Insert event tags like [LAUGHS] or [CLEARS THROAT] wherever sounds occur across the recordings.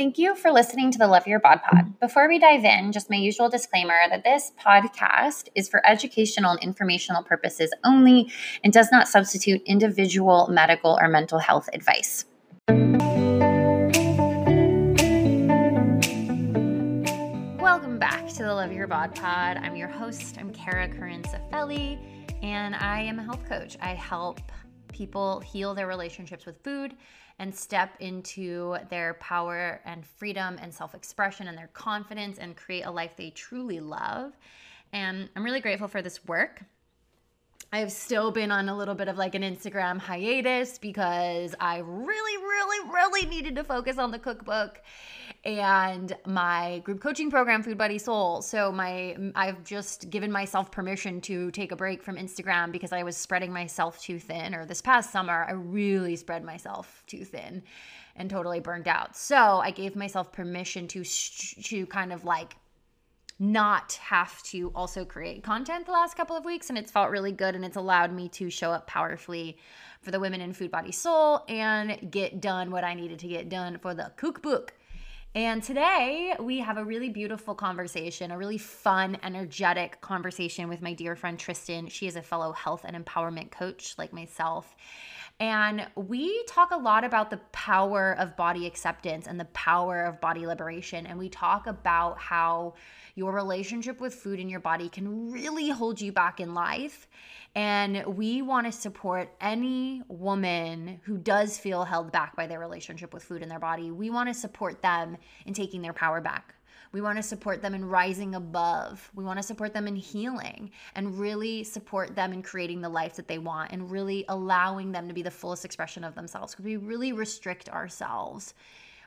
Thank you for listening to the Love Your Bod Pod. Before we dive in, just my usual disclaimer that this podcast is for educational and informational purposes only and does not substitute individual medical or mental health advice. Welcome back to the Love Your Bod Pod. I'm your host. I'm Kara Carinza and I am a health coach. I help people heal their relationships with food and step into their power and freedom and self expression and their confidence and create a life they truly love. And I'm really grateful for this work. I've still been on a little bit of like an Instagram hiatus because I really, really, really needed to focus on the cookbook and my group coaching program food body soul. So my i've just given myself permission to take a break from instagram because i was spreading myself too thin or this past summer i really spread myself too thin and totally burned out. So i gave myself permission to to kind of like not have to also create content the last couple of weeks and it's felt really good and it's allowed me to show up powerfully for the women in food body soul and get done what i needed to get done for the cookbook and today we have a really beautiful conversation, a really fun, energetic conversation with my dear friend Tristan. She is a fellow health and empowerment coach like myself. And we talk a lot about the power of body acceptance and the power of body liberation. And we talk about how your relationship with food in your body can really hold you back in life and we want to support any woman who does feel held back by their relationship with food in their body. We want to support them in taking their power back. We want to support them in rising above. We want to support them in healing and really support them in creating the life that they want and really allowing them to be the fullest expression of themselves. Because we really restrict ourselves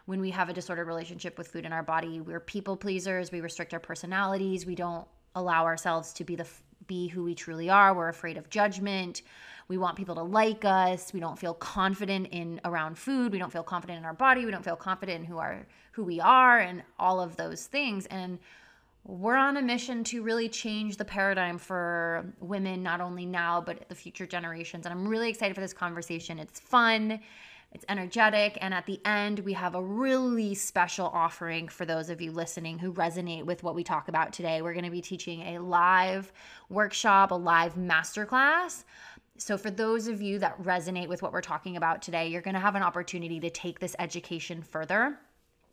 when we have a disordered relationship with food in our body. We're people pleasers, we restrict our personalities, we don't allow ourselves to be the be who we truly are. We're afraid of judgment. We want people to like us. We don't feel confident in around food. We don't feel confident in our body. We don't feel confident in who are who we are and all of those things. And we're on a mission to really change the paradigm for women not only now but the future generations. And I'm really excited for this conversation. It's fun. It's energetic. And at the end, we have a really special offering for those of you listening who resonate with what we talk about today. We're going to be teaching a live workshop, a live masterclass. So, for those of you that resonate with what we're talking about today, you're going to have an opportunity to take this education further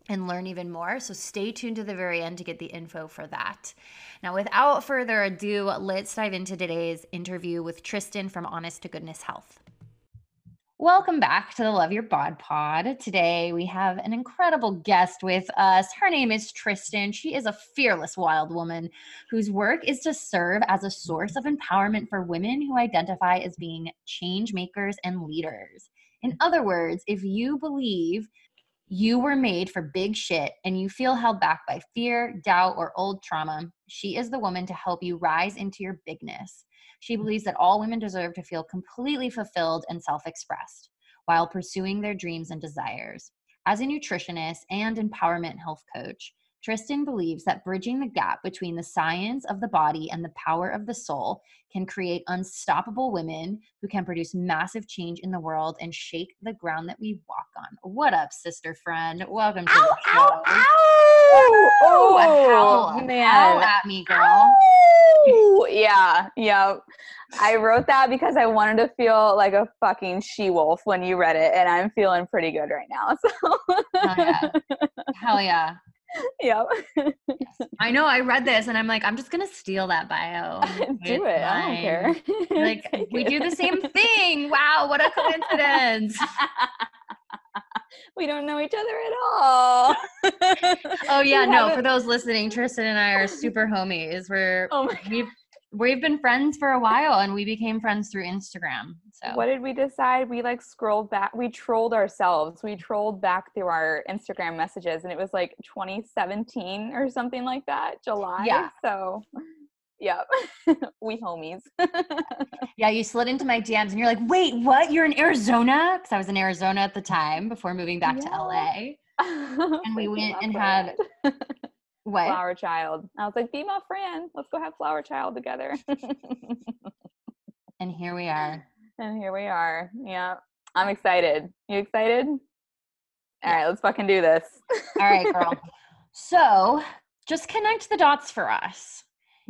and learn even more. So stay tuned to the very end to get the info for that. Now, without further ado, let's dive into today's interview with Tristan from Honest to Goodness Health. Welcome back to the Love Your Bod Pod. Today we have an incredible guest with us. Her name is Tristan. She is a fearless wild woman whose work is to serve as a source of empowerment for women who identify as being change makers and leaders. In other words, if you believe you were made for big shit and you feel held back by fear, doubt, or old trauma, she is the woman to help you rise into your bigness. She believes that all women deserve to feel completely fulfilled and self expressed while pursuing their dreams and desires. As a nutritionist and empowerment health coach, Tristan believes that bridging the gap between the science of the body and the power of the soul can create unstoppable women who can produce massive change in the world and shake the ground that we walk on. What up, sister friend? Welcome to ow, the show. Ow, ow. Oh, howl, oh, man. Howl at me, girl. Ow. Yeah, yeah. I wrote that because I wanted to feel like a fucking she wolf when you read it, and I'm feeling pretty good right now. [LAUGHS] So. Hell yeah. Hell yeah. yep. I know. I read this and I'm like, I'm just gonna steal that bio. [LAUGHS] do it. Mine. I don't care. like [LAUGHS] we do the same thing. Wow, what a coincidence. We don't know each other at all. [LAUGHS] [LAUGHS] oh yeah, no. For those listening, Tristan and I are super homies. We're oh we've we've been friends for a while and we became friends through Instagram. So what did we decide? We like scrolled back, we trolled ourselves. We trolled back through our Instagram messages and it was like 2017 or something like that, July. Yeah. So yeah, [LAUGHS] we homies. [LAUGHS] yeah, you slid into my DMs and you're like, wait, what? You're in Arizona? Because I was in Arizona at the time before moving back yeah. to LA. [LAUGHS] and we went and had what? Flower Child. I was like, be my friend. Let's go have Flower Child together. and here we are. And here we are. Yeah. I'm excited. You excited? All right, let's fucking do this. All right, girl. So just connect the dots for us.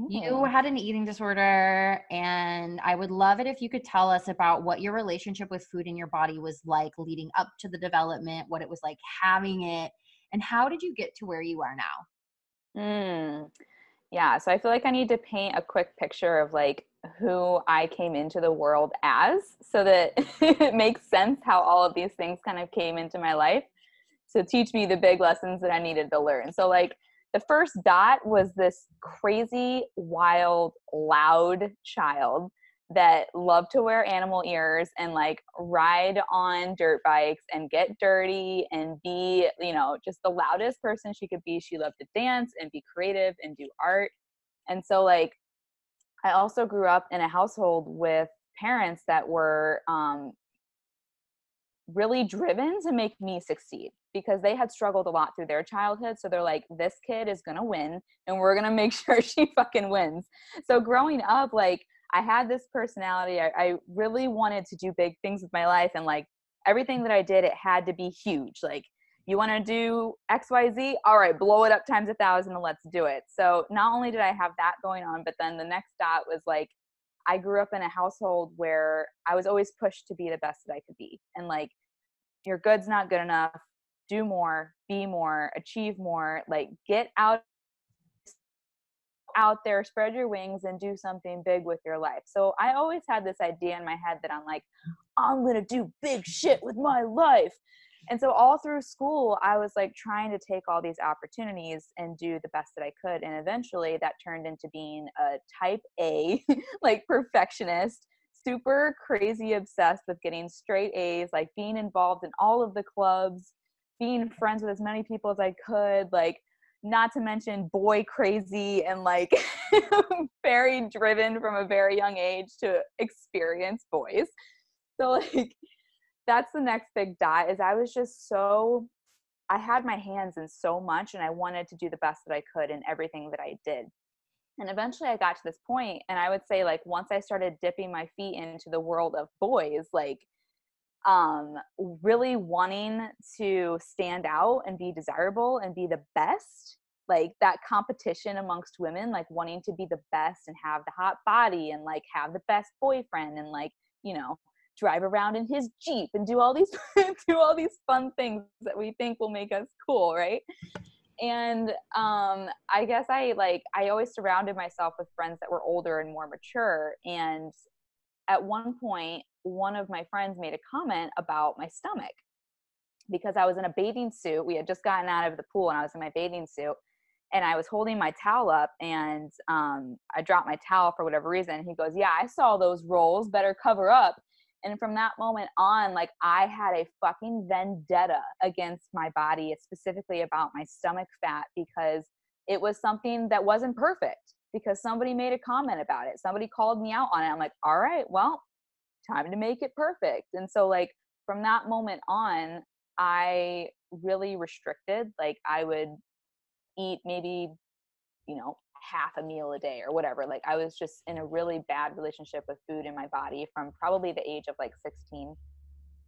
You had an eating disorder, and I would love it if you could tell us about what your relationship with food in your body was like leading up to the development, what it was like having it, and how did you get to where you are now? Mm. Yeah, so I feel like I need to paint a quick picture of like who I came into the world as so that [LAUGHS] it makes sense how all of these things kind of came into my life to teach me the big lessons that I needed to learn. So, like, the first dot was this crazy, wild, loud child that loved to wear animal ears and like ride on dirt bikes and get dirty and be, you know, just the loudest person she could be. She loved to dance and be creative and do art. And so, like, I also grew up in a household with parents that were um, really driven to make me succeed because they had struggled a lot through their childhood. So they're like, this kid is gonna win and we're gonna make [LAUGHS] sure she fucking wins. So growing up, like, I had this personality. I, I really wanted to do big things with my life and like everything that I did, it had to be huge. Like, you want to do xyz all right blow it up times a thousand and let's do it so not only did i have that going on but then the next dot was like i grew up in a household where i was always pushed to be the best that i could be and like your good's not good enough do more be more achieve more like get out out there spread your wings and do something big with your life. So i always had this idea in my head that i'm like i'm gonna do big shit with my life. And so all through school i was like trying to take all these opportunities and do the best that i could and eventually that turned into being a type a [LAUGHS] like perfectionist super crazy obsessed with getting straight a's like being involved in all of the clubs being friends with as many people as i could like not to mention boy crazy and like [LAUGHS] very driven from a very young age to experience boys so like that's the next big dot is I was just so I had my hands in so much and I wanted to do the best that I could in everything that I did. And eventually I got to this point and I would say like once I started dipping my feet into the world of boys like um really wanting to stand out and be desirable and be the best like that competition amongst women like wanting to be the best and have the hot body and like have the best boyfriend and like you know drive around in his jeep and do all these [LAUGHS] do all these fun things that we think will make us cool right and um i guess i like i always surrounded myself with friends that were older and more mature and at one point one of my friends made a comment about my stomach because i was in a bathing suit we had just gotten out of the pool and i was in my bathing suit and I was holding my towel up and um, I dropped my towel for whatever reason. He goes, Yeah, I saw those rolls, better cover up. And from that moment on, like I had a fucking vendetta against my body, specifically about my stomach fat, because it was something that wasn't perfect because somebody made a comment about it. Somebody called me out on it. I'm like, all right, well, time to make it perfect. And so, like, from that moment on, I really restricted. Like, I would eat maybe, you know, half a meal a day or whatever. Like I was just in a really bad relationship with food in my body from probably the age of like 16.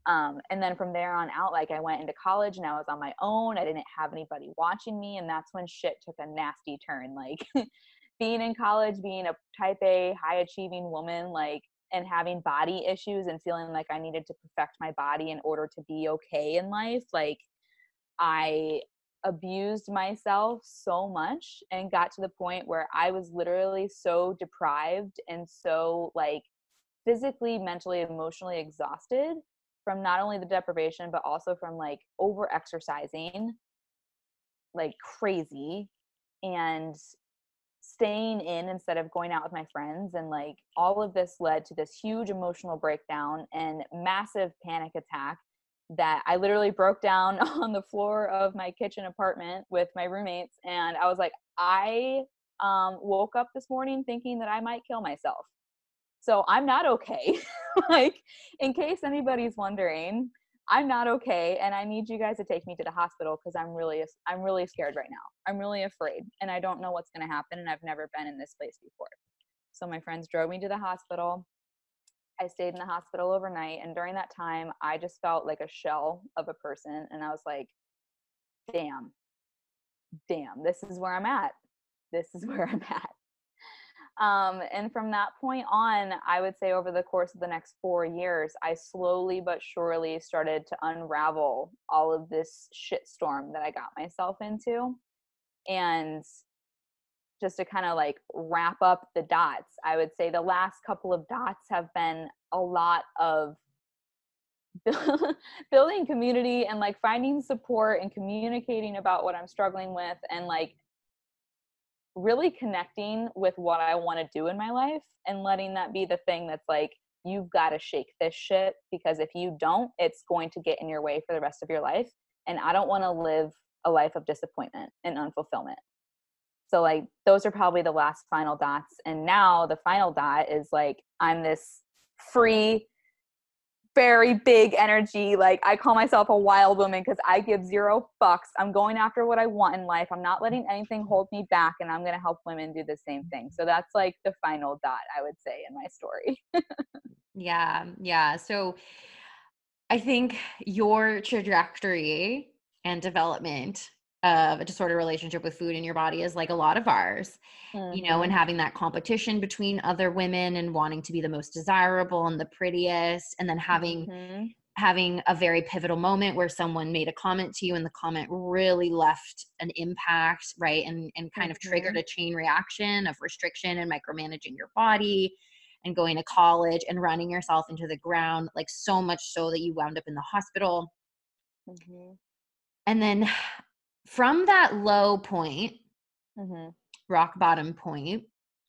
Um, and then from there on out, like I went into college and I was on my own. I didn't have anybody watching me. And that's when shit took a nasty turn. Like [LAUGHS] being in college, being a type A, high achieving woman, like, and having body issues and feeling like I needed to perfect my body in order to be okay in life. Like, I abused myself so much and got to the point where I was literally so deprived and so like physically, mentally, emotionally exhausted from not only the deprivation but also from like over exercising like crazy and staying in instead of going out with my friends. And like all of this led to this huge emotional breakdown and massive panic attack that I literally broke down [LAUGHS] on the floor of my kitchen apartment with my roommates. And I was like, I um, woke up this morning thinking that I might kill myself. So I'm not okay. [LAUGHS] like, in case anybody's wondering, I'm not okay, and I need you guys to take me to the hospital because I'm really, I'm really scared right now. I'm really afraid, and I don't know what's going to happen, and I've never been in this place before. So my friends drove me to the hospital. I stayed in the hospital overnight. And during that time, I just felt like a shell of a person. And I was like, damn, damn, this is where I'm at. This is [LAUGHS] where I'm at. Um, and from that point on, I would say over the course of the next four years, I slowly but surely started to unravel all of this shitstorm that I got myself into. And just to kind of like wrap up the dots, I would say the last couple of dots have been a lot of [LAUGHS] building community and like finding support and communicating about what I'm struggling with and like really connecting with what I want to do in my life and letting that be the thing that's like you've got to shake this shit because if you don't it's going to get in your way for the rest of your life and I don't want to live a life of disappointment and unfulfillment. So like those are probably the last final dots and now the final dot is like I'm this free very big energy. Like I call myself a wild woman because I give zero fucks. I'm going after what I want in life. I'm not letting anything hold me back, and I'm to help women do the same thing. So that's like the final dot, I would say, in my story. yeah, yeah. So I think your trajectory and development of a disorder relationship with food in your body is like a lot of ours mm-hmm. you know and mm-hmm. having that competition between other women and wanting to be the most desirable and the prettiest and then having mm-hmm. having a very pivotal moment where someone made a comment to you and the comment really left an impact right and and kind mm-hmm. of triggered a chain reaction of restriction and micromanaging your body and going to college and running yourself into the ground like so much so that you wound up in the hospital mm-hmm. and then from that low point, mm-hmm. rock bottom point,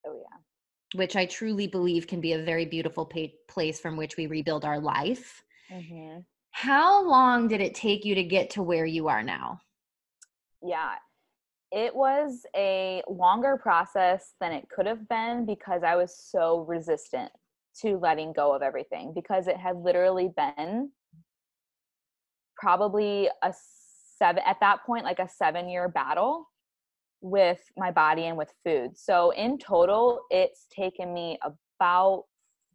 oh yeah, which I truly believe can be a very beautiful pa- place from which we rebuild our life. Mm-hmm. How long did it take you to get to where you are now? Yeah, it was a longer process than it could have been because I was so resistant to letting go of everything because it had literally been probably a seven at that point like a seven year battle with my body and with food. So in total it's taken me about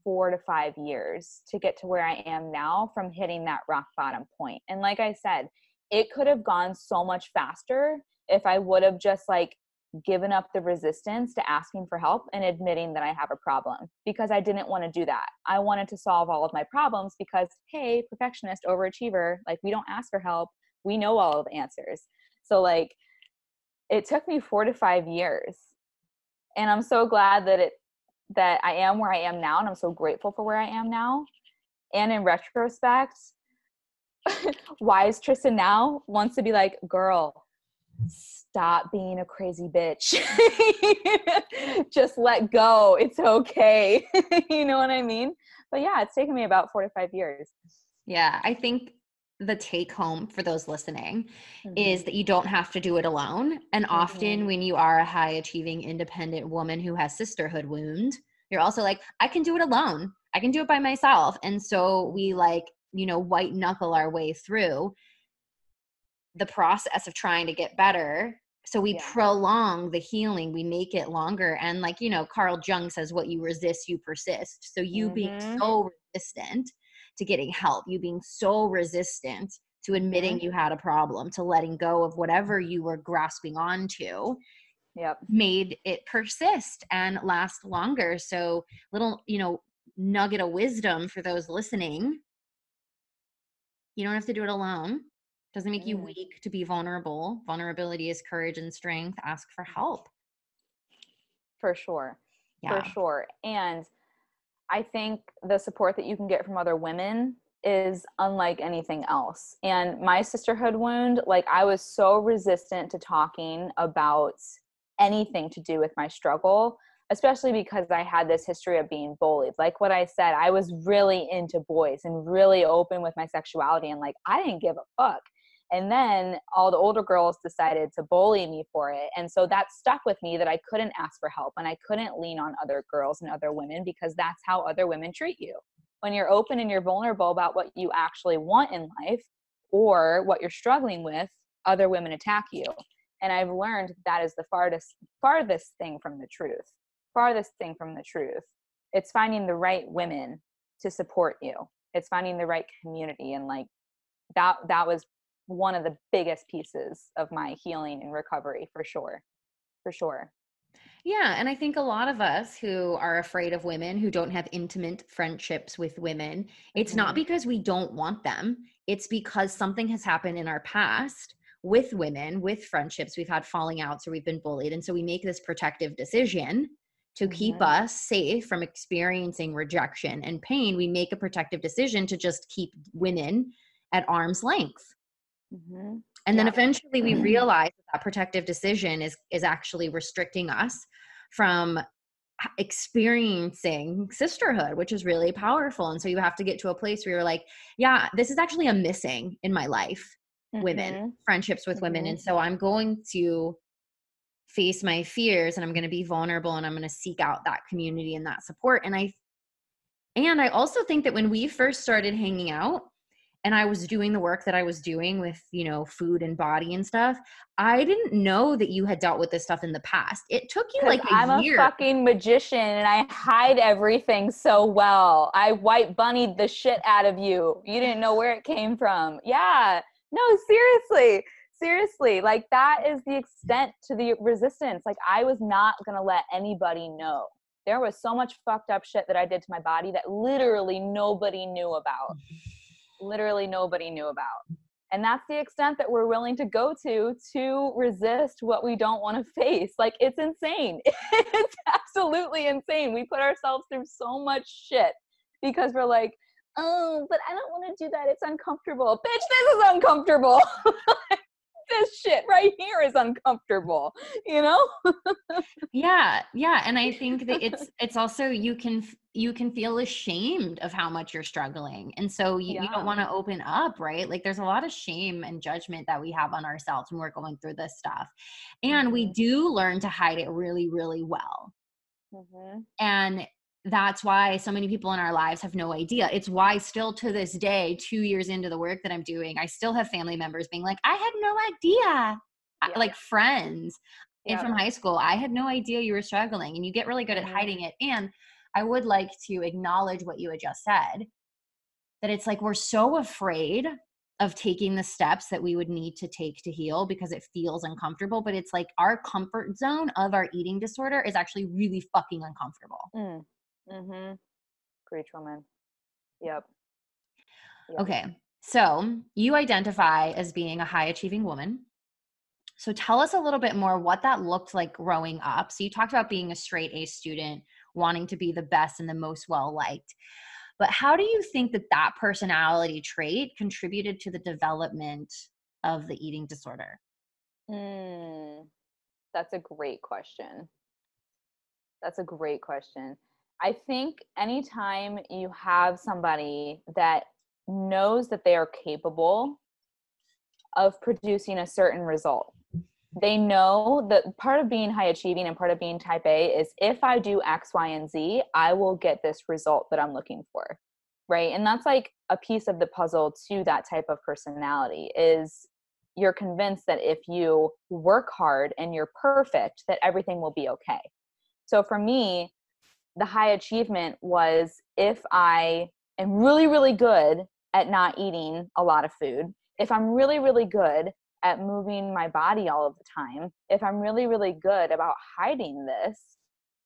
four to five years to get to where i am now from hitting that rock bottom point. And like i said it could have gone so much faster if i would have just like given up the resistance to asking for help and admitting that I have a problem because I didn't want to do that. I wanted to solve all of my problems because, hey, perfectionist, overachiever, like we don't ask for help we know all of the answers. So like it took me four to five years. And i'm so glad that it that i am where i am now and i'm so grateful for where i am now. And in retrospect [LAUGHS] wise tristan now wants to be like girl stop being a crazy bitch. [LAUGHS] Just let go. It's okay. [LAUGHS] You know what i mean? But yeah it's taken me about four to five years. Yeah i think the take home for those listening mm-hmm. is that you don't have to do it alone. And mm-hmm. often, when you are a high achieving, independent woman who has sisterhood wound, you're also like, I can do it alone. I can do it by myself. And so we like, you know, white knuckle our way through the process of trying to get better. So we yeah. prolong the healing, we make it longer. And like, you know, Carl Jung says, what you resist, you persist. So you mm-hmm. being so resistant to getting help, you being so resistant to admitting mm-hmm. you had a problem, to letting go of whatever you were grasping onto. Yep. made it persist and last longer. So little, you know, nugget of wisdom for those listening. You don't have to do it alone. Doesn't make you weak to be vulnerable. Vulnerability is courage and strength. Ask for help. For sure. Yeah. For sure. And I think the support that you can get from other women is unlike anything else. And my sisterhood wound, like I was so resistant to talking about anything to do with my struggle, especially because I had this history of being bullied. Like what I said, I was really into boys and really open with my sexuality and like I didn't give a fuck. And then all the older girls decided to bully me for it. And so that stuck with me that I couldn't ask for help and I couldn't lean on other girls and other women because that's how other women treat you. When you're open and you're vulnerable about what you actually want in life or what you're struggling with, other women attack you. And I've learned that is the farthest farthest thing from the truth. Farthest thing from the truth. It's finding the right women to support you it's finding the right community and like that that was one of the biggest pieces of my healing and recovery for sure for sure yeah. And I think a lot of us who are afraid of women, who don't have intimate friendships with women, it's mm-hmm. not because we don't want them. It's because something has happened in our past with women, with friendships. We've had falling outs or we've been bullied. And so we make this protective decision to mm-hmm. keep us safe from experiencing rejection and pain. We make a protective decision to just keep women at arm's length. Mm-hmm. And then eventually we [CLEARS THROAT] realize that, that protective decision is is actually restricting us from experiencing sisterhood which is really powerful. And so you have to get to a place where you're like yeah this is actually a missing in my life mm-hmm. women friendships with mm-hmm. women and so i'm going to face my fears and i'm going to be vulnerable and i'm going to seek out that community and that support. And i and i also think that when we first started hanging out and I was doing the work that I was doing with, you know, food and body and stuff, I didn't know that you had dealt with this stuff in the past. It took you like a I'm year. a fucking magician and I hide everything so well. I white bunnied the shit out of you. You didn't know where it came from. Yeah. No, seriously. Seriously. Like that is the extent to the resistance. Like I was not going to let anybody know. There was so much fucked up shit that I did to my body that literally nobody knew about [LAUGHS] literally nobody knew about. And that's the extent that we're willing to go to to resist what we don't want to face. Like, it's insane. [LAUGHS] it's absolutely insane. We put ourselves through so much shit because we're like, oh, but I don't want to do that. It's uncomfortable. Bitch, this is uncomfortable. [LAUGHS] this shit right here is uncomfortable you know yeah yeah and i think that [LAUGHS] it's it's also you can you can feel ashamed of how much you're struggling and so you, yeah. you don't want to open up right like there's a lot of shame and judgment that we have on ourselves when we're going through this stuff and mm-hmm. we do learn to hide it really really well mm-hmm. and that's why so many people in our lives have no idea. It's why, still to this day, two years into the work that I'm doing, I still have family members being like, I had no idea. Yeah. Like friends yeah. and from high school, I had no idea you were struggling. And you get really good at mm-hmm. hiding it. And I would like to acknowledge what you had just said that it's like we're so afraid of taking the steps that we would need to take to heal because it feels uncomfortable. But it's like our comfort zone of our eating disorder is actually really fucking uncomfortable. Mm. Mm-hmm. Great woman. Yep. yep. Okay. So you identify as being a high achieving woman. So tell us a little bit more what that looked like growing up. So you talked about being a straight A student, wanting to be the best and the most well liked. But how do you think that that personality trait contributed to the development of the eating disorder? Mm, that's a great question. That's a great question. I think anytime you have somebody that knows that they are capable of producing a certain result, they know that part of being high achieving and part of being type A is if I do X, Y, and Z, I will get this result that I'm looking for. Right. And that's like a piece of the puzzle to that type of personality is you're convinced that if you work hard and you're perfect, that everything will be okay. So for me, the high achievement was if I am really, really good at not eating a lot of food, if I'm really, really good at moving my body all of the time, if I'm really, really good about hiding this,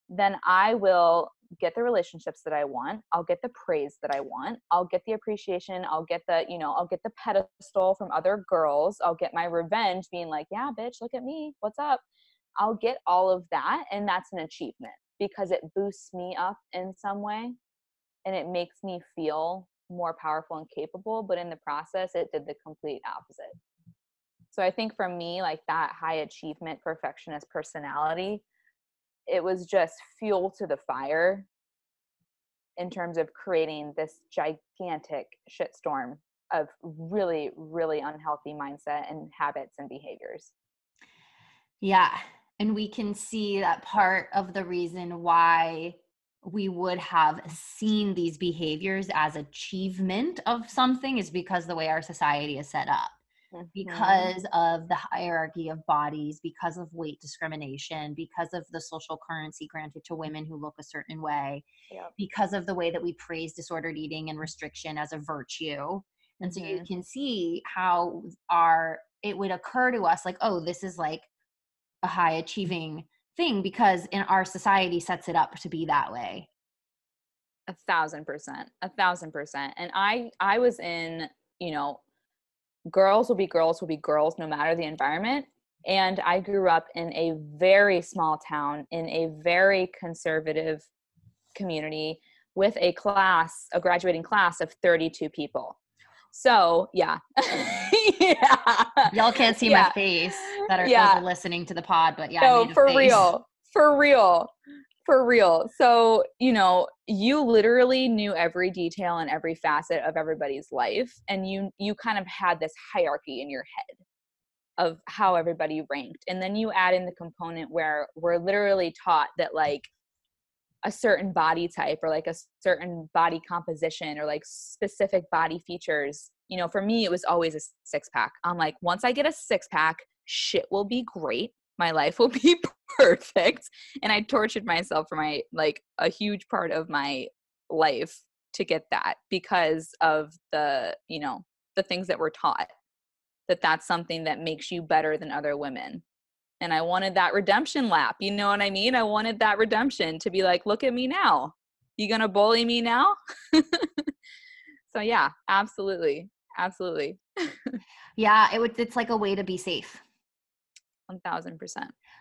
then I will get the relationships that I want. I'll get the praise that I want. I'll get the appreciation. I'll get the, you know, I'll get the pedestal from other girls. I'll get my revenge being like, yeah, bitch, look at me. What's up? I'll get all of that. And that's an achievement because it boosts me up in some way and it makes me feel more powerful and capable but in the process it did the complete opposite. So i think for me like that high achievement perfectionist personality it was just fuel to the fire in terms of creating this gigantic shitstorm of really really unhealthy mindset and habits and behaviors. Yeah and we can see that part of the reason why we would have seen these behaviors as achievement of something is because the way our society is set up mm-hmm. because of the hierarchy of bodies, because of weight discrimination, because of the social currency granted to women who look a certain way, yep. because of the way that we praise disordered eating and restriction as a virtue. And mm-hmm. so you mm-hmm. can see how our it would occur to us like, oh, this is like a high achieving thing because in our society sets it up to be that way. A thousand percent a thousand percent. And i i was in you know girls will be girls will be girls no matter the environment. And i grew up in a very small town in a very conservative community with a class a graduating class of 32 people so yeah [LAUGHS] yeah y'all can't see yeah. my face that are, yeah. are listening to the pod but yeah no for face. real for real for real so you know you literally knew every detail and every facet of everybody's life and you you kind of had this hierarchy in your head of how everybody ranked and then you add in the component where we're literally taught that like a certain body type or like a certain body composition or like specific body features you know for me it was always a six pack i'm like once i get a six pack shit will be great. My life will [LAUGHS] be perfect. And i tortured myself for my like a huge part of my life to get that because of the you know the things that we're taught that that's something that makes you better than other women and i wanted that redemption lap you know what i mean i wanted that redemption to be like look at me now you gonna bully me now [LAUGHS] so yeah absolutely absolutely yeah it would it's like a way to be safe 1000%.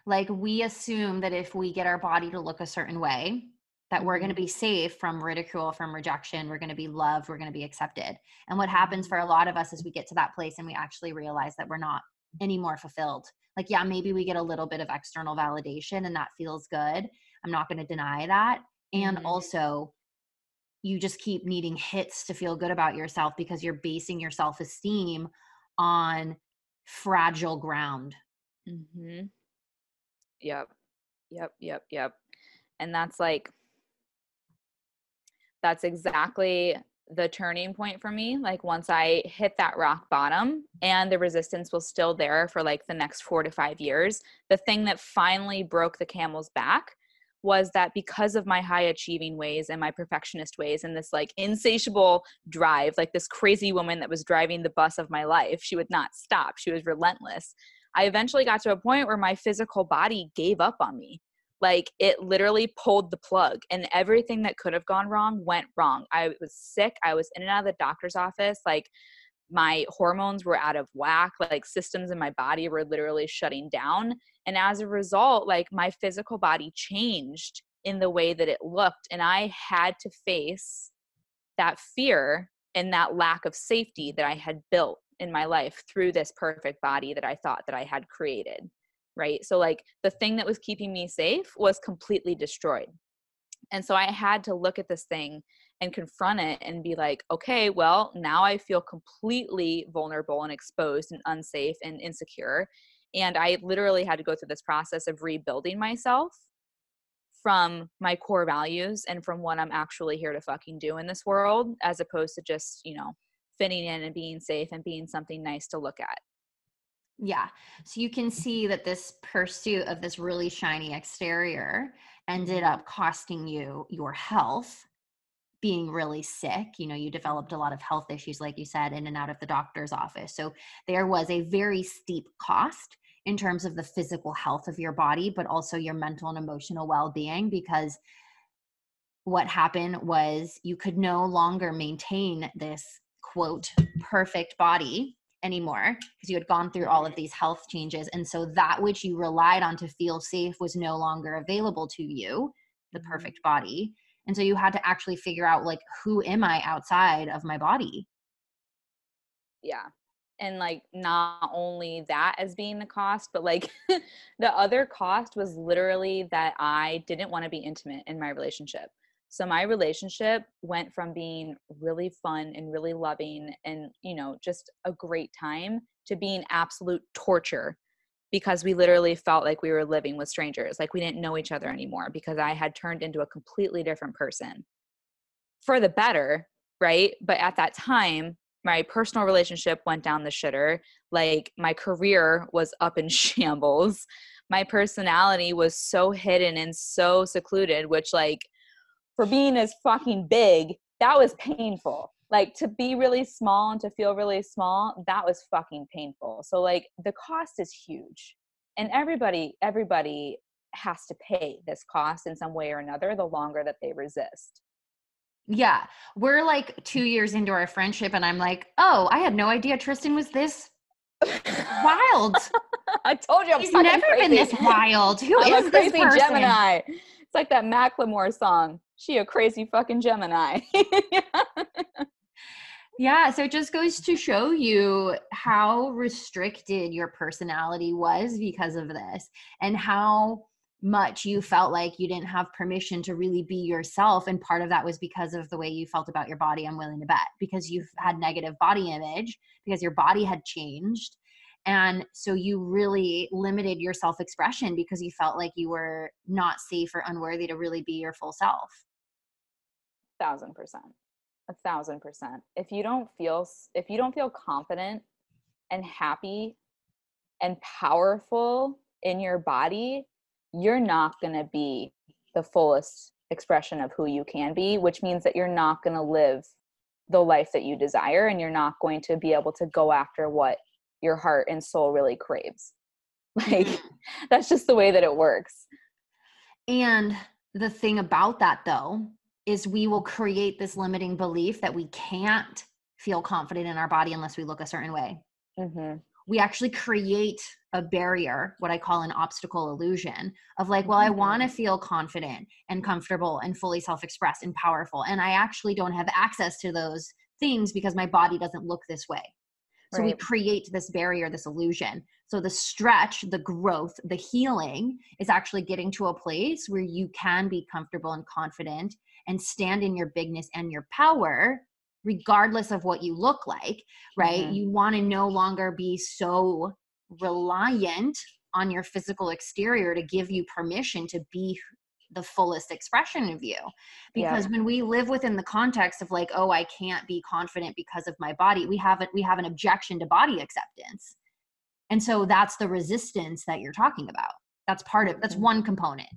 Like we assume that if we get our body to look a certain way, that we're going to mm-hmm. be safe from ridicule, from rejection, we're going to be loved, we're going to be accepted. And what happens for a lot of us is we get to that place and we actually realize that we're not any more fulfilled. Like, yeah, maybe we get a little bit of external validation and that feels good. I'm not going to deny that. And mm-hmm. also, you just keep needing hits to feel good about yourself because you're basing your self esteem on fragile ground Mhm. Yep. Yep, yep, yep. And that's like that's exactly the turning point for me. Like once I hit that rock bottom and the resistance was still there for like the next 4 to 5 years, the thing that finally broke the camel's back was that because of my high achieving ways and my perfectionist ways and this like insatiable drive, like this crazy woman that was driving the bus of my life, she would not stop. She was relentless. I eventually got to a point where my physical body gave up on me. Like it literally pulled the plug, and everything that could have gone wrong went wrong. I was sick. I was in and out of the doctor's office. Like my hormones were out of whack. Like systems in my body were literally shutting down. And as a result, like my physical body changed in the way that it looked. And I had to face that fear and that lack of safety that I had built in my life through this perfect body that I thought that I had created. Right. So, like, the thing that was keeping me safe was completely destroyed. And so I had to look at this thing and confront it and be like, okay, well, now I feel completely vulnerable and exposed and unsafe and insecure. And I literally had to go through this process of rebuilding myself from my core values and from what I'm actually here to fucking do in this world, as opposed to just, you know, fitting in and being safe and being something nice to look at. Yeah. So you can see that this pursuit of this really shiny exterior ended up costing you your health, being really sick. You know, you developed a lot of health issues, like you said, in and out of the doctor's office. So there was a very steep cost in terms of the physical health of your body, but also your mental and emotional well being because what happened was you could no longer maintain this quote perfect body anymore because you had gone through all of these health changes and so that which you relied on to feel safe was no longer available to you the mm-hmm. perfect body. And so you had to actually figure out like who am i outside of my body? Yeah. And like not only that as being the cost but like [LAUGHS] the other cost was literally that i didn't want to be intimate in my relationship so my relationship went from being really fun and really loving and, you know, just a great time to being absolute torture because we literally felt like we were living with strangers. Like we didn't know each other anymore because I had turned into a completely different person for the better, right? But at that time, my personal relationship went down the shitter like my career was up in [LAUGHS] shambles my personality was so hidden and so secluded which like for being as fucking big that was painful. Like to be really small and to feel really small that was fucking painful. So like the cost is huge. And everybody everybody has to pay this cost in some way or another the longer that they resist. Yeah. We're like two years into our friendship and i'm like oh i had no idea tristan was this wild. [LAUGHS] I told you i'm He's never crazy. been this wild. [LAUGHS] Who I'm is this person? gemini it's like that macklemore song she a crazy fucking gemini. [LAUGHS] Yeah, so it just goes to show you how restricted your personality was because of this and how much you felt like you didn't have permission to really be yourself and part of that was because of the way you felt about your body i'm willing to bet because you've had negative body image because your body had changed and so you really limited your self expression because you felt like you were not safe or unworthy to really be your full self. Thousand percent. A thousand percent. If you don't feel if you don't feel confident and happy and powerful in your body you're not going to be the fullest expression of who you can be which means that you're not going to live the life that you desire and you're not going to be able to go after what your heart and soul really craves [LAUGHS] like Mm-hmm. that's just the way that it works And the thing about that, though, is we will create this limiting belief that we can't feel confident in our body unless we look a certain way. hmm We actually create a barrier, what I call an obstacle illusion of like, well, I want to feel confident and comfortable and fully self expressed and powerful. And I actually don't have access to those things because my body doesn't look this way. So we create this barrier, this illusion. So the stretch, the growth, the healing is actually getting to a place where you can be comfortable and confident and stand in your bigness and your power, regardless of what you look like, right? Mhm. You want to no longer be so reliant on your physical exterior to give you permission to be the fullest expression of you Yeah. because when we live within the context of like oh i can't be confident because of my body we have it we have an objection to body acceptance and so that's the resistance that you're talking about that's part of that's Mhm. one component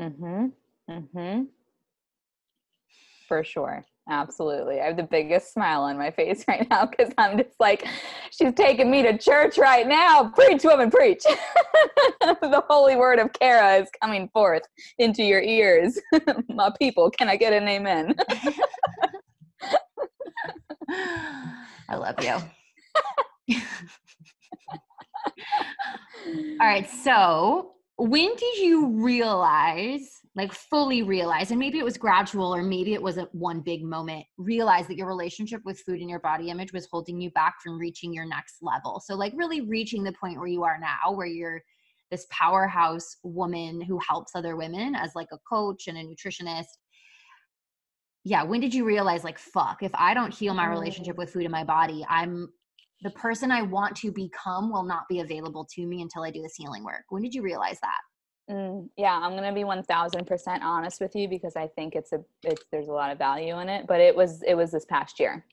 Mm-hmm. Mm-hmm. For sure. Absolutely. I have the biggest smile on my face [LAUGHS] right now because I'm just like, she's taking me to church right now. Preach, woman, preach. [LAUGHS] the holy word of Kara is coming forth into your ears. [LAUGHS] my people, can I get an amen? i love you all right so when did you realize like fully realize and maybe it was gradual or maybe it was a one big moment realize that your relationship with food and your body image was holding you back from reaching your next level. So like really reaching the point where you are now where you're this powerhouse woman who helps other women as like a coach and a nutritionist. Yeah when did you realize like fuck if i don't heal my mm. relationship with food and my body i'm the person i want to become will not be available to me until i do this healing work. When did you realize that Mm, yeah, I'm gonna be one thousand percent honest with you because I think it's a it's there's a lot of value in it. But it was it was this past year.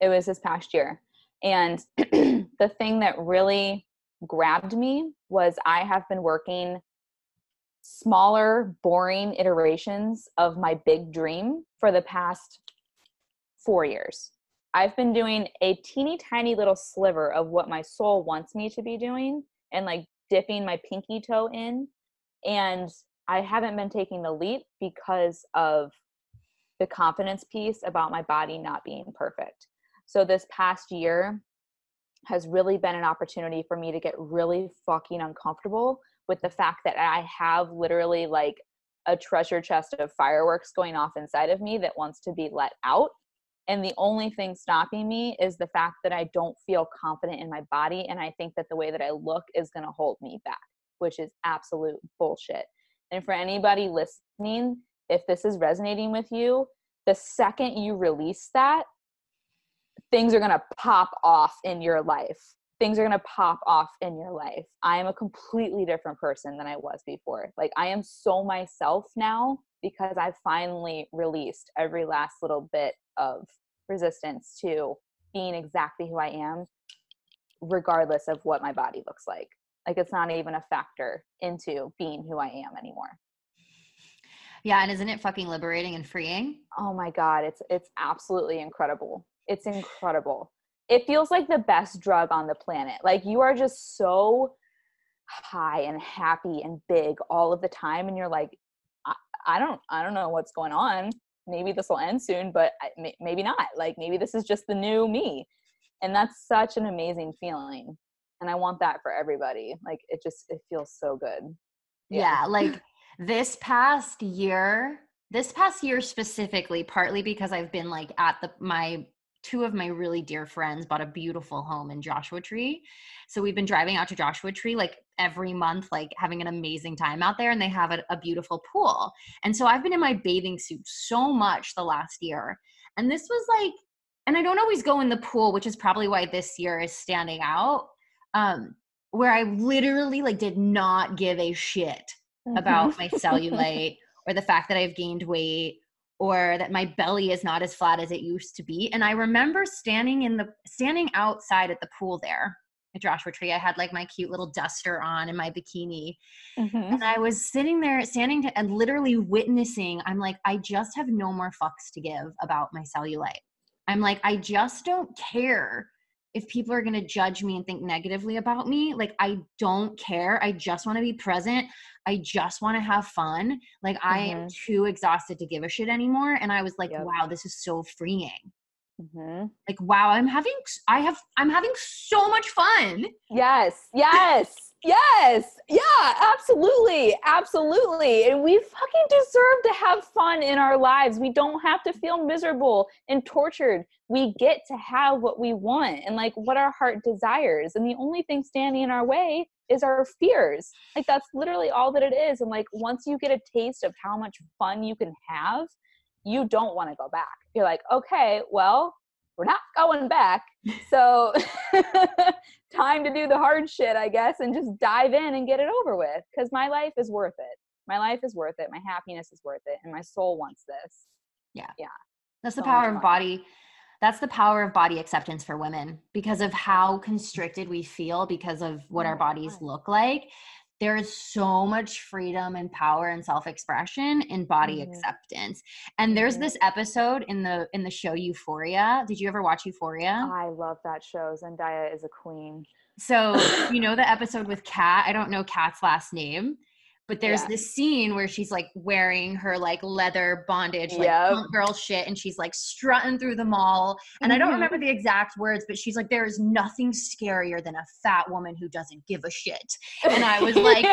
It was this past year, and [CLEARS THROAT] the thing that really grabbed me was I have been working smaller, boring iterations of my big dream for the past four years. I've been doing a teeny tiny little sliver of what my soul wants me to be doing and like dipping my pinky toe in and I haven't been taking the leap because of the confidence piece about my body not being perfect. So this past year has really been an opportunity for me to get really fucking uncomfortable with the fact that I have literally like a treasure chest of fireworks going off inside of me that wants to be let out. And the only thing stopping me is the fact that I don't feel confident in my body. And I think that the way that I look is going to hold me back which is absolute bullshit. And for anybody listening, if this is resonating with you, the second you release that, things are going to pop off in your life. Things are going to pop off in your life. I am a completely different person than I was before. Like, I am so myself now because I finally released every last little bit of resistance to being exactly who I am, regardless of what my body looks like. Like it's not even a factor into being who I am anymore. Yeah, and isn't it fucking liberating and freeing? Oh my god, it's it's absolutely incredible. It's incredible. It feels like the best drug on the planet. Like you are just so high and happy and big all of the time and you're like I, I don't I don't know what's going on. Maybe this will end soon, but I, maybe not. Like maybe this is just the new me. And that's such an amazing feeling. And I want that for everybody. Like it just it feels so good. yeah, yeah like this past year this past year specifically partly because i've been like at the my two of my really dear friends bought a beautiful home in joshua tree so we've been driving out to joshua tree like every month like having an amazing time out there and they have a, a beautiful pool and so i've been in my bathing suit so much the last year and this was like and i don't always go in the pool which is probably why this year is standing out um where i literally like did not give a shit mm-hmm. about my [LAUGHS] cellulite or the fact that I've gained weight or that my belly is not as flat as it used to be. And I remember standing in the standing outside at the pool there at Joshua Tree. I had like my cute little duster on and my bikini. Mm-hmm. And I was sitting there standing to, and literally witnessing, I'm like, I just have no more fucks to give about my cellulite. I'm like, I just don't care if people are going to judge me and think negatively about me like i don't care i just want to be present i just want to have fun like mm-hmm. i am mm-hmm. too exhausted to give a shit anymore and i was like yep. wow this is so freeing mm-hmm. like wow i'm having i have i'm having so much fun yes yes Yes. Yeah, absolutely. Absolutely. And we fucking deserve to have fun in our lives. We don't have to feel miserable and tortured. We get to have what we want and like what our heart desires. And the only thing standing in our way is our fears. Like that's literally all that it is. And like once you get a taste of how much fun you can have, you don't want to go back. You're like, okay, well, we're not going back. So [LAUGHS] time to do the hard shit, I guess, and just dive in and get it over with. Because my life is worth it. My life is worth it. My happiness is worth it. And my soul wants this. Yeah. Yeah. That's the so power of body. That's the power of body acceptance for women because of how constricted we feel because of what our oh, bodies look like there is so much freedom and power and self-expression in body mm-hmm. acceptance and there's mm-hmm. this episode in the in the show euphoria. Did you ever watch euphoria? I love that show. Zendaya is a queen. So [LAUGHS] you know the episode with kat? I don't know kat's last name but there's yeah. this scene where she's like wearing her like leather bondage like yep. girl shit and she's like strutting through the mall and mm-hmm. i don't mm-hmm. remember the exact words but she's like there is nothing scarier than a fat woman who doesn't give a shit and i was like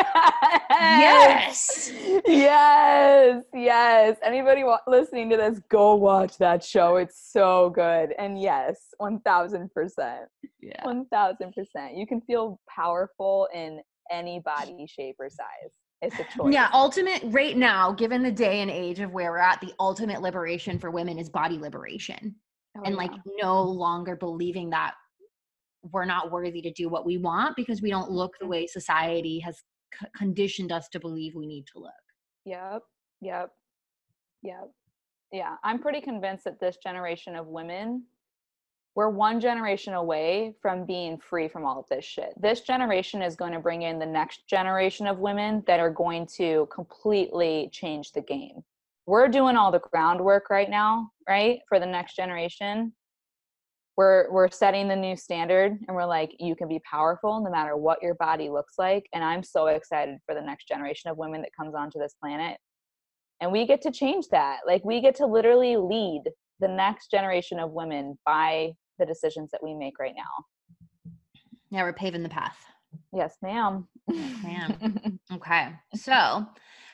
yes [LAUGHS] yes yes anybody wa- listening to this go watch that show it's so good and yes 1000% yeah 1000% you can feel powerful in any body shape or size it's a choice. Yeah, ultimate right now, given the day and age of where we're at, the ultimate liberation for women is body liberation. Oh, and yeah. like no longer believing that we're not worthy to do what we want because we don't look the mm-hmm. way society has c- conditioned us to believe we need to look. Yep. Yep. Yep. Yeah, I'm pretty convinced that this generation of women we're one generation away from being free from all of this shit. This generation is going to bring in the next generation of women that are going to completely change the game. We're doing all the groundwork right now, right? For the next generation. We're we're setting the new standard and we're like you can be powerful no matter what your body looks like and I'm so excited for the next generation of women that comes onto this planet. And we get to change that. Like we get to literally lead the next generation of women by the decisions that we make right now. Yeah, we're paving the path. Yes, ma'am. ma'am. [LAUGHS] okay. So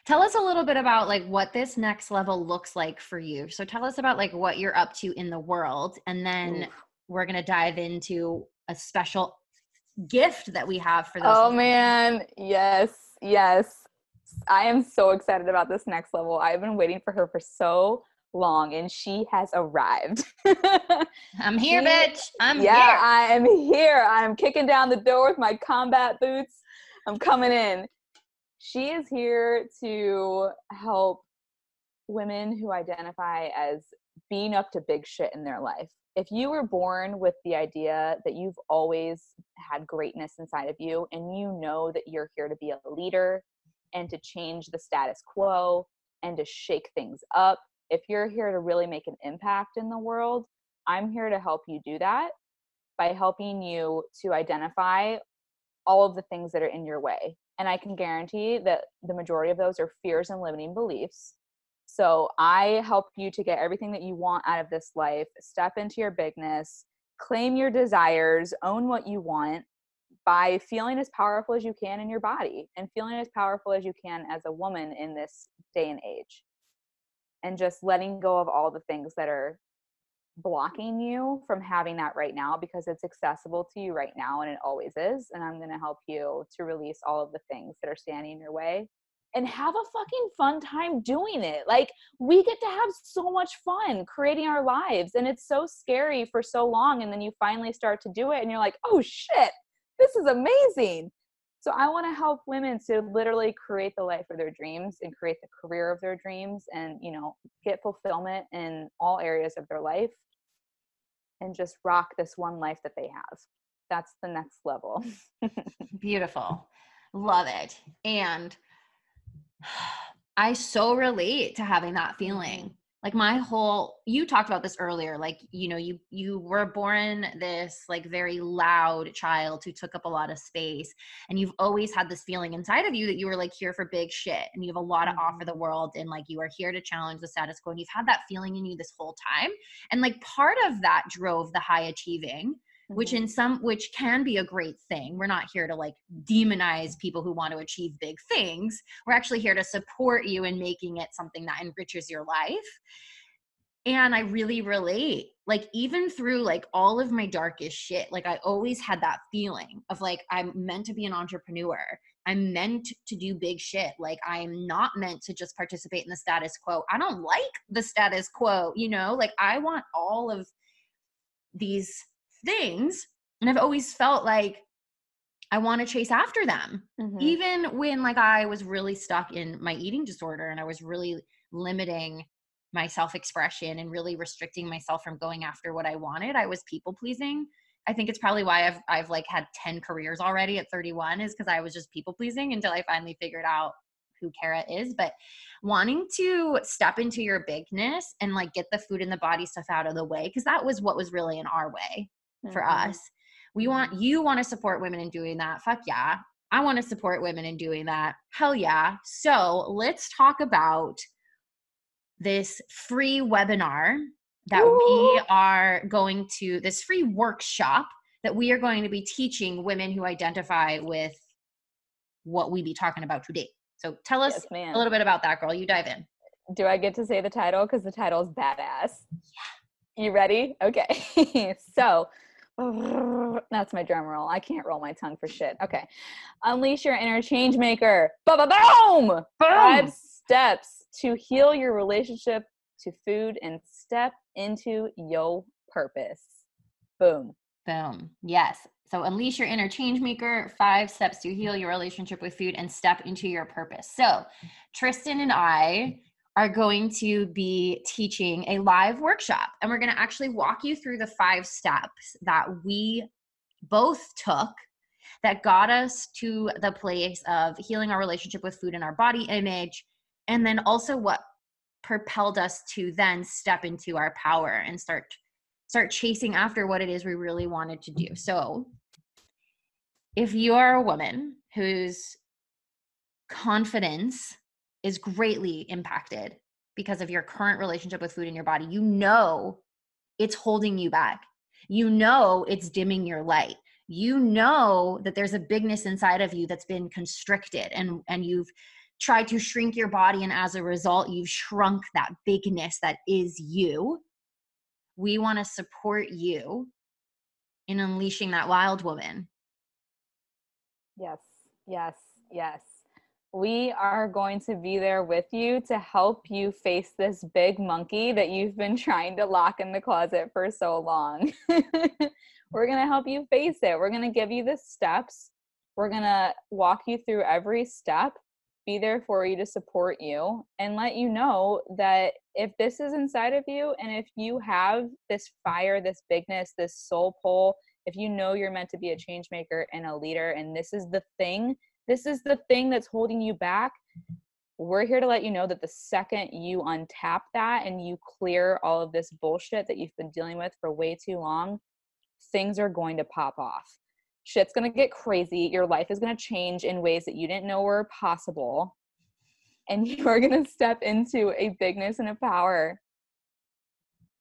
tell us a little bit about like what this next level looks like for you. So tell us about like what you're up to in the world. And then Oof. we're gonna dive into a special gift that we have for this. Oh man. Yes. Yes. I am so excited about this next level. I've been waiting for her for so long and she has arrived. [LAUGHS] I'm here, she, bitch. I'm yeah, here. I am here. I'm kicking down the door with my combat boots. I'm coming in. She is here to help women who identify as being up to big shit in their life. If you were born with the idea that you've always had greatness inside of you and you know that you're here to be a leader and to change the status quo and to shake things up, if you're here to really make an impact in the world, I'm here to help you do that by helping you to identify all of the things that are in your way. And I can guarantee that the majority of those are fears and limiting beliefs. So I help you to get everything that you want out of this life, step into your bigness, claim your desires, own what you want by feeling as powerful as you can in your body and feeling as powerful as you can as a woman in this day and age. And just letting go of all the things that are blocking you from having that right now because it's accessible to you right now and it always is. And I'm going to help you to release all of the things that are standing in your way and have a fucking fun time doing it. Like, we get to have so much fun creating our lives. And it's so scary for so long. And then you finally start to do it and you're like, oh shit, this is amazing. So I want to help women to literally create the life of their dreams and create the career of their dreams and, you know, get fulfillment in all areas of their life and just rock this one life that they have. That's the next level. [LAUGHS] Beautiful. Love it. And [SIGHS] I so relate to having that feeling like my whole you talked about this earlier like you know you you were born this like very loud child who took up a lot of space and you've always had this feeling inside of you that you were like here for big shit and you have a lot to offer the mm-hmm. world and like you are here to challenge the status quo and you've had that feeling in you this whole time and like part of that drove the high achieving which mm-hmm. in some which can be a great thing. We're not here to like demonize people who want to achieve big things. We're actually here to support you in making it something that enriches your life. And i really relate. Like even through like all of my darkest shit like i always had that feeling of like i'm meant to be an entrepreneur. I'm meant to do big shit. Like i'm not meant to just participate in the status quo. I don't like the status quo you know? Like i want all of these things and i've always felt like i want to chase after them. Mm-hmm. even when like i was really stuck in my eating disorder and i was really limiting my self expression and really restricting myself from going after what i wanted i was people pleasing. I think it's probably why i've i've like had 10 careers already at 31 is because i was just people pleasing until i finally figured out who Kara is, but wanting to step into your bigness and like get the food and the body stuff out of the way because that was what was really in our way mm-hmm. for us. We want you want to support women in doing that. Fuck yeah. I want to support women in doing that. Hell yeah. So let's talk about this free webinar that Ooh. we are going to, this free workshop that we are going to be teaching women who identify with what we be talking about today. So tell us yes, a little bit about that, girl. You dive in. Do I get to say the title? Because the title is badass. Yeah. You ready? Okay. [LAUGHS] so [LAUGHS] That's my drum roll. I can't roll my tongue for shit. Okay. Unleash your inner change maker. Boom! Boom! Five steps to heal your relationship to food and step into your purpose. Boom. Boom. Yes. So unleash your inner change maker, five steps to heal your relationship with food and step into your purpose. So Tristan and I are going to be teaching a live workshop. And we're going to actually walk you through the five steps that we both took that got us to the place of healing our relationship with food and our body image and then also what propelled us to then step into our power and start start chasing after what it is we really wanted to do. So if you are a woman whose confidence is greatly impacted because of your current relationship with food in your body. You know it's holding you back. You know it's dimming your light. You know that there's a bigness inside of you that's been constricted and and you've tried to shrink your body and as a result you've shrunk that bigness that is you. We want to support you in unleashing that wild woman. Yes. Yes. Yes we are going to be there with you to help you face this big monkey that you've been [LAUGHS] trying to lock in the closet for so long. [LAUGHS] We're going to help you face it. We're going to give you the steps. We're going to walk you through every step be there for you to support you and let you know that if this is inside of you and if you have this fire, this bigness, this soul pull, if you know you're meant to be a change maker and a leader and this is the thing, this is the thing that's holding you back, we're here to let you know that the second you untap that and you clear all of this bullshit that you've been dealing with for way too long, things are going to pop off. Shit's going to get crazy. Your life is going to change in ways that you didn't know were possible. And [LAUGHS] you are going to step into a bigness and a power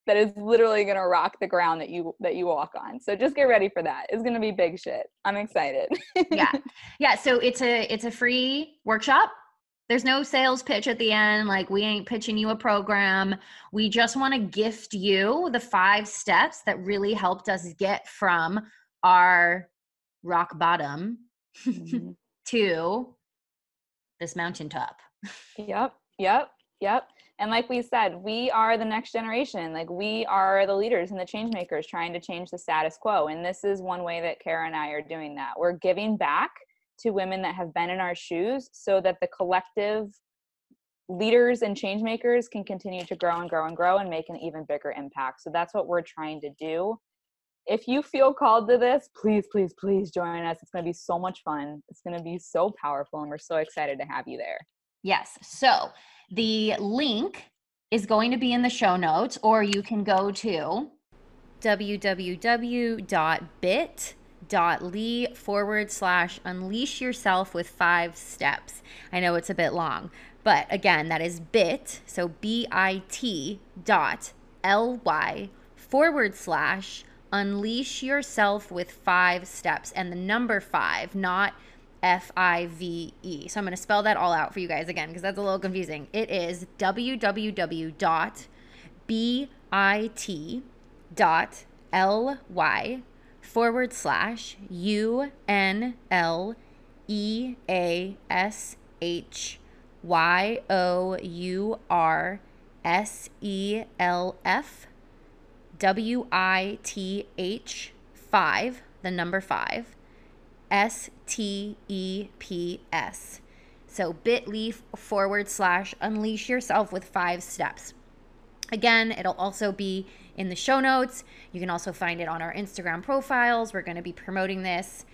that is literally going to rock the ground that you that you walk on. So just get ready for that. It's going to be big shit. I'm excited. yeah. [LAUGHS] Yeah, so it's a it's a free workshop there's no sales pitch at the end. Like, we ain't pitching you a program. We just want to gift you the five steps that really helped us get from our rock bottom mm-hmm. [LAUGHS] to this mountaintop. Yep. Yep. Yep. And like we said, we are the next generation. Like we are the leaders and the change makers trying to change the status quo. And this is one way that Kara and I are doing that. We're giving back to women that have been in our shoes so that the collective leaders and change makers can continue to grow and grow and grow and make an even bigger impact. So that's what we're trying to do. If you feel called to this, please, please, please join us. It's going to be so much fun. It's going to be so powerful, and we're so excited to have you there. Yes. So the link is going to be in the show notes, or you can go to www.bit bit.ly forward slash unleash yourself with five steps. I know it's a bit long, but again, that is bit, so B I T dot L Y forward slash unleash yourself with five steps and the number five, not F I V E. So I'm going to spell that all out for you guys again because that's a little confusing. It is www dot B I T dot L Y forward slash U N L E A S H Y O U R S E L F W I T H 5, the number 5, S T E P S. So bit.ly forward slash unleash yourself with five steps. Again, it'll also be in the show notes. You can also find it on our Instagram profiles. We're going to be promoting this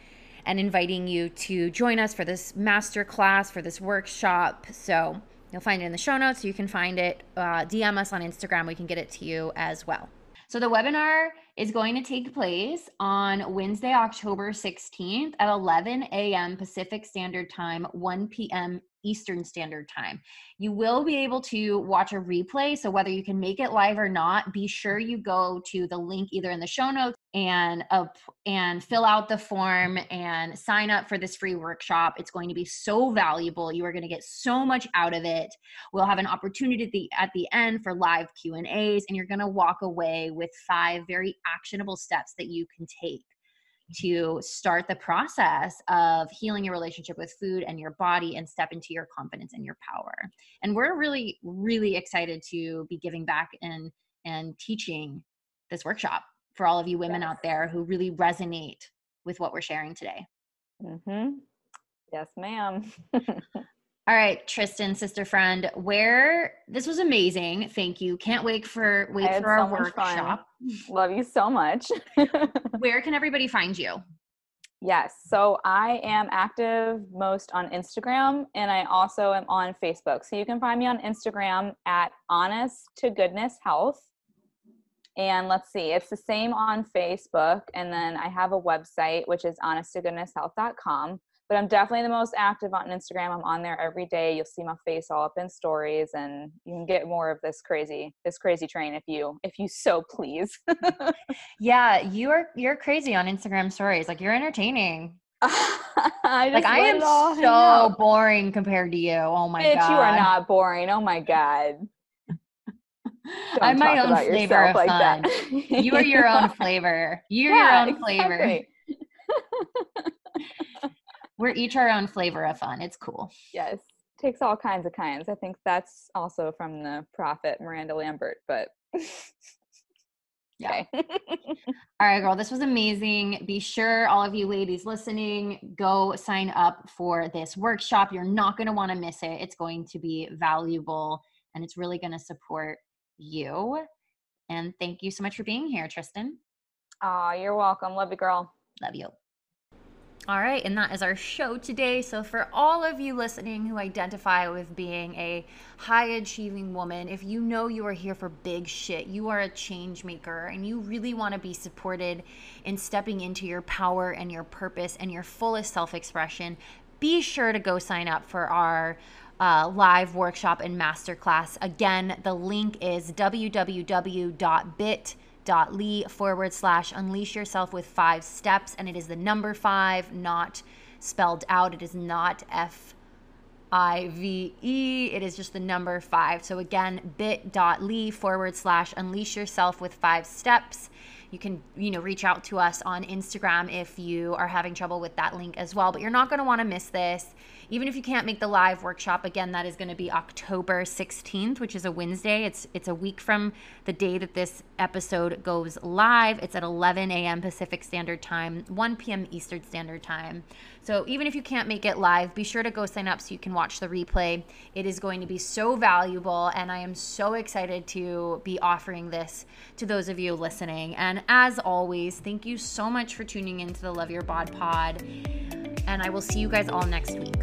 and inviting you to join us for this master class, for this workshop. So you'll find it in the show notes. You can find it, uh, DM us on Instagram. We can get it to you as well. So the webinar is going to take place on Wednesday, October 16th at 11 a.m. Pacific Standard Time, 1 p.m. Eastern Standard Time. You will be able to watch a replay. So, whether you can make it live or not, be sure you go to the link either in the show notes and up and fill out the form and sign up for this free workshop. It's going to be so valuable. You are going to get so much out of it. We'll have an opportunity at the, at the end for live Q&As and you're going to walk away with five very actionable steps that you can take to start the process of healing your relationship with food and your body and step into your confidence and your power. And we're really, really excited to be giving back and and teaching this workshop for all of you women yes. out there who really resonate with what we're sharing today. Mm-hmm. Yes, ma'am. [LAUGHS] All right, Tristan, sister friend, where this was amazing. Thank you. Can't wait for wait for our workshop. Love you so much. [LAUGHS] where can everybody find you? Yes. So I am active most on Instagram and I also am on Facebook. So you can find me on Instagram at honest to goodness health. And let's see, it's the same on Facebook. And then I have a website, which is honesttogoodnesshealth.com but I'm definitely the most active on Instagram. I'm on there every day. You'll see my face all up in stories and you can get more of this crazy this crazy train if you if you so please. [LAUGHS] yeah, you are you're crazy on Instagram stories. Like you're entertaining. [LAUGHS] I like I am so boring compared to you. Oh my Bitch, god. you are not boring. Oh my god. [LAUGHS] I'm my own flavor of like fun. you are your own [LAUGHS] flavor. You're yeah, your own flavor. Exactly [LAUGHS] we're each our own flavor of fun. It's cool. Yes. Takes all kinds of kinds. I think that's also from the prophet Miranda Lambert, but Yeah. All right, girl. This was amazing. Be sure, all of you ladies listening, go sign up for this workshop. You're not going to want to miss it. It's going to be valuable and it's really going to support you. And thank you so much for being here, Tristan. Oh, you're welcome. Love you, girl. Love you. All right, and that is our show today. So, for all of you listening who identify with being a high achieving woman, if you know you are here for big shit, you are a change maker, and you really want to be supported in stepping into your power and your purpose and your fullest self expression, be sure to go sign up for our uh, live workshop and masterclass. Again, the link is www.bit.com bit.ly forward slash unleash yourself with five steps. And it is the number five, not spelled out. It is not F I V E. It is just the number five. So again, bit.ly forward slash unleash yourself with five steps. You can, you know, reach out to us on Instagram if you are having trouble with that link as well. But you're not going to want to miss this even if you can't make the live workshop again that is going to be october 16th which is a wednesday. It's it's a week from the day that this episode goes live. It's at 11 a.m pacific standard time 1 p.m eastern standard time so even if you can't make it live be sure to go sign up so you can watch the replay. It is going to be so valuable and i am so excited to be offering this to those of you listening. And as always thank you so much for tuning into the love your bod pod and i will see you guys all next week